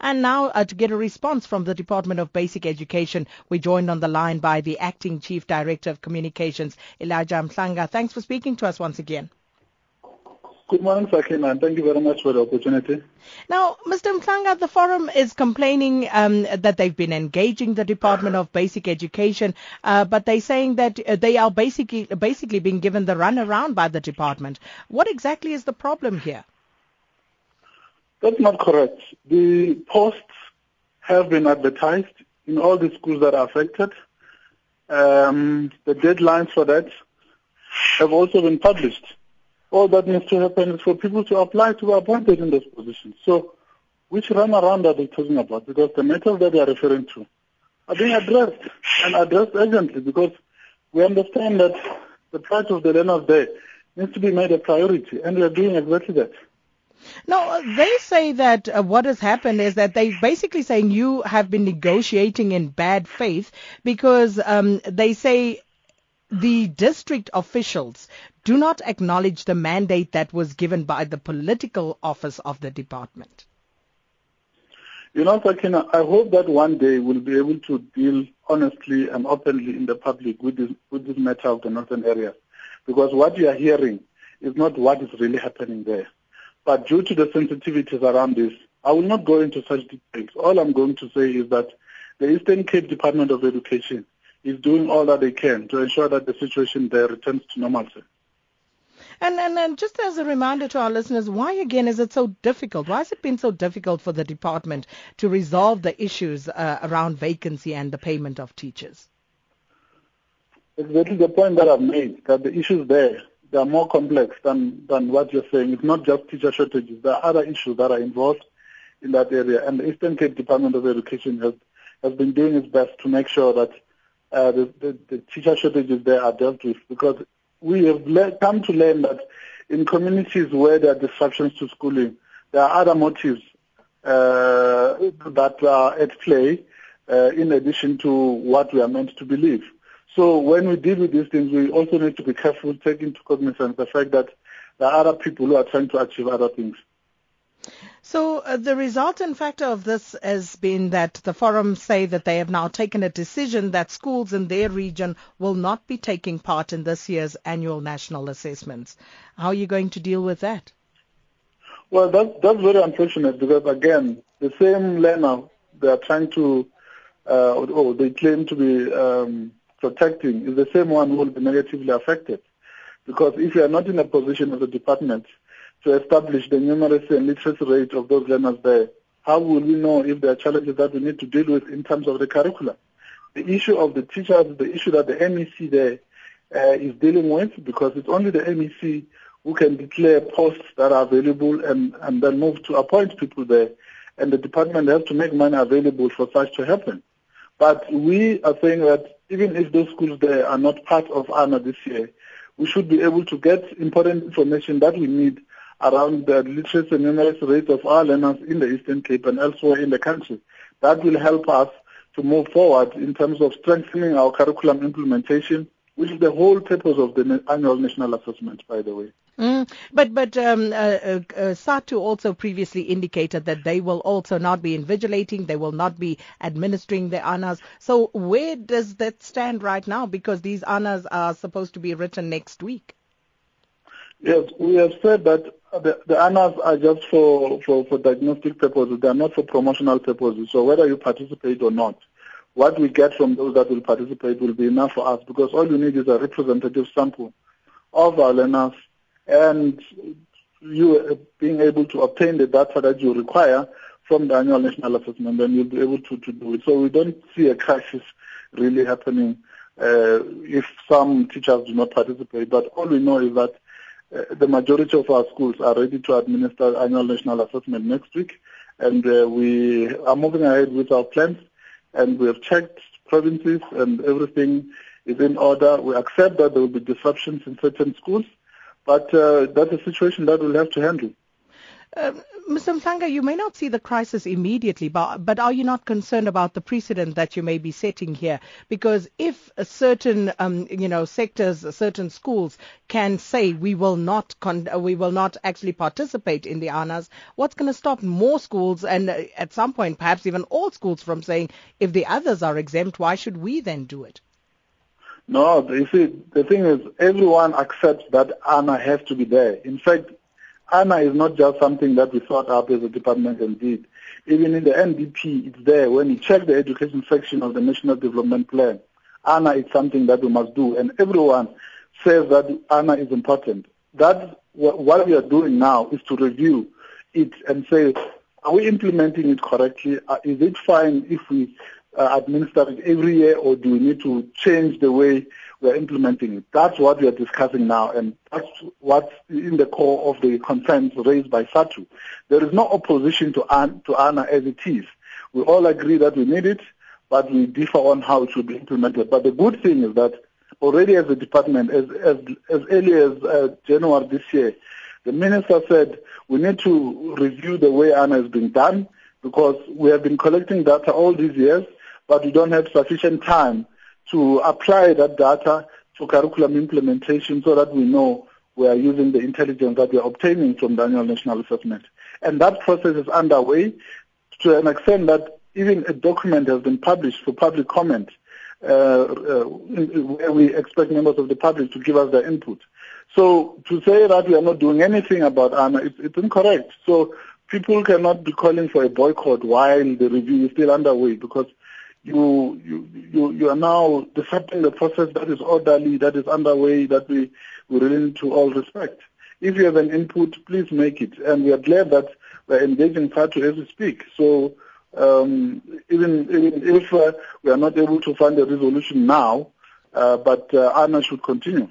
And now uh, to get a response from the Department of Basic Education, we're joined on the line by the Acting Chief Director of Communications, Elijah Mhlanga. Thanks for speaking to us once again. Good morning, Sakina, and thank you very much for the opportunity. Now, Mr. Mhlanga, the forum is complaining um, that they've been engaging the Department of Basic Education, uh, but they're saying that uh, they are basically basically being given the runaround by the department. What exactly is the problem here? That's not correct. The posts have been advertised in all the schools that are affected. Um, the deadlines for that have also been published all that needs to happen is for people to apply to be appointed in those positions. So which run around are they talking about? Because the matters that they are referring to are being addressed and addressed urgently because we understand that the plight of the learners there needs to be made a priority and we are doing exactly that. No, they say that uh, what has happened is that they're basically saying you have been negotiating in bad faith because um, they say the district officials do not acknowledge the mandate that was given by the political office of the department. You know, Sakina, I hope that one day we'll be able to deal honestly and openly in the public with this, with this matter of the northern area. Because what you are hearing is not what is really happening there. But due to the sensitivities around this, I will not go into such details. All I'm going to say is that the Eastern Cape Department of Education is doing all that they can to ensure that the situation there returns to normalcy. And, and, and just as a reminder to our listeners, why again is it so difficult? Why has it been so difficult for the department to resolve the issues uh, around vacancy and the payment of teachers? Exactly the point that I've made, that the issues there, they are more complex than, than what you're saying. It's not just teacher shortages. There are other issues that are involved in that area. And the Eastern Cape Department of Education has, has been doing its best to make sure that uh, the, the, the teacher shortages there are dealt with because we have le- come to learn that in communities where there are disruptions to schooling, there are other motives uh, that are at play uh, in addition to what we are meant to believe. So when we deal with these things, we also need to be careful, take into cognizance the fact that there are other people who are trying to achieve other things. So uh, the resultant factor of this has been that the forum say that they have now taken a decision that schools in their region will not be taking part in this year's annual national assessments. How are you going to deal with that? Well, that, that's very unfortunate because again, the same learner they are trying to, uh, or they claim to be um, protecting is the same one who will be negatively affected. Because if you are not in a position as a department to establish the numeracy and literacy rate of those learners there, how will we know if there are challenges that we need to deal with in terms of the curriculum? The issue of the teachers, the issue that the MEC there uh, is dealing with, because it's only the MEC who can declare posts that are available and, and then move to appoint people there. And the department has to make money available for such to happen. But we are saying that even if those schools there are not part of ANA this year, we should be able to get important information that we need around the literacy and numeracy rates of our learners in the Eastern Cape and elsewhere in the country. That will help us to move forward in terms of strengthening our curriculum implementation, which is the whole purpose of the annual national assessment, by the way. Mm, but but um, uh, uh, uh, SADTU also previously indicated that they will also not be invigilating, they will not be administering the ANAs. So where does that stand right now? Because these ANAs are supposed to be written next week. Yes, we have said that the, the are just for, for, for diagnostic purposes. They are not for promotional purposes. So whether you participate or not, what we get from those that will participate will be enough for us because all you need is a representative sample of our learners and you being able to obtain the data that you require from the annual national assessment, then you'll be able to, to do it. So we don't see a crisis really happening uh, if some teachers do not participate. But all we know is that uh, the majority of our schools are ready to administer annual national assessment next week, and uh, we are moving ahead with our plans, and we have checked provinces, and everything is in order. We accept that there will be disruptions in certain schools, but uh, that's a situation that we'll have to handle. Um, Mr. Mhlanga, you may not see the crisis immediately, but, but are you not concerned about the precedent that you may be setting here? Because if certain, um, you know, sectors, certain schools can say we will not, con- we will not actually participate in the ANAs, what's going to stop more schools and uh, at some point perhaps even all schools from saying if the others are exempt, why should we then do it? No, you see, the thing is, everyone accepts that ANA has to be there. In fact, ANA is not just something that we thought up as a department and did. Even in the NDP, it's there. When you check the education section of the National Development Plan, ANA is something that we must do. And everyone says that ANA is important. That's what we are doing now is to review it and say, are we implementing it correctly? Uh, is it fine if we uh, administer it every year or do we need to change the way we're implementing it. That's what we are discussing now, and that's what's in the core of the concerns raised by SADTU. There is no opposition to, AN, to ANA as it is. We all agree that we need it, but we differ on how it should be implemented. But the good thing is that already as a department, as, as, as early as uh, January this year, the minister said we need to review the way ANA is being done because we have been collecting data all these years, but we don't have sufficient time to apply that data to curriculum implementation so that we know we are using the intelligence that we are obtaining from the annual national assessment. And that process is underway to an extent that even a document has been published for public comment uh, uh, where we expect members of the public to give us their input. So to say that we are not doing anything about ANA, it's, it's incorrect. So people cannot be calling for a boycott while the review is still underway because you you you you are now disrupting the process that is orderly, that is underway, that we we really need to all respect. If you have an input, please make it, and we are glad that we're engaging SADTU as we speak. So um, even even if uh, we are not able to find a resolution now, uh, but uh, ANA should continue.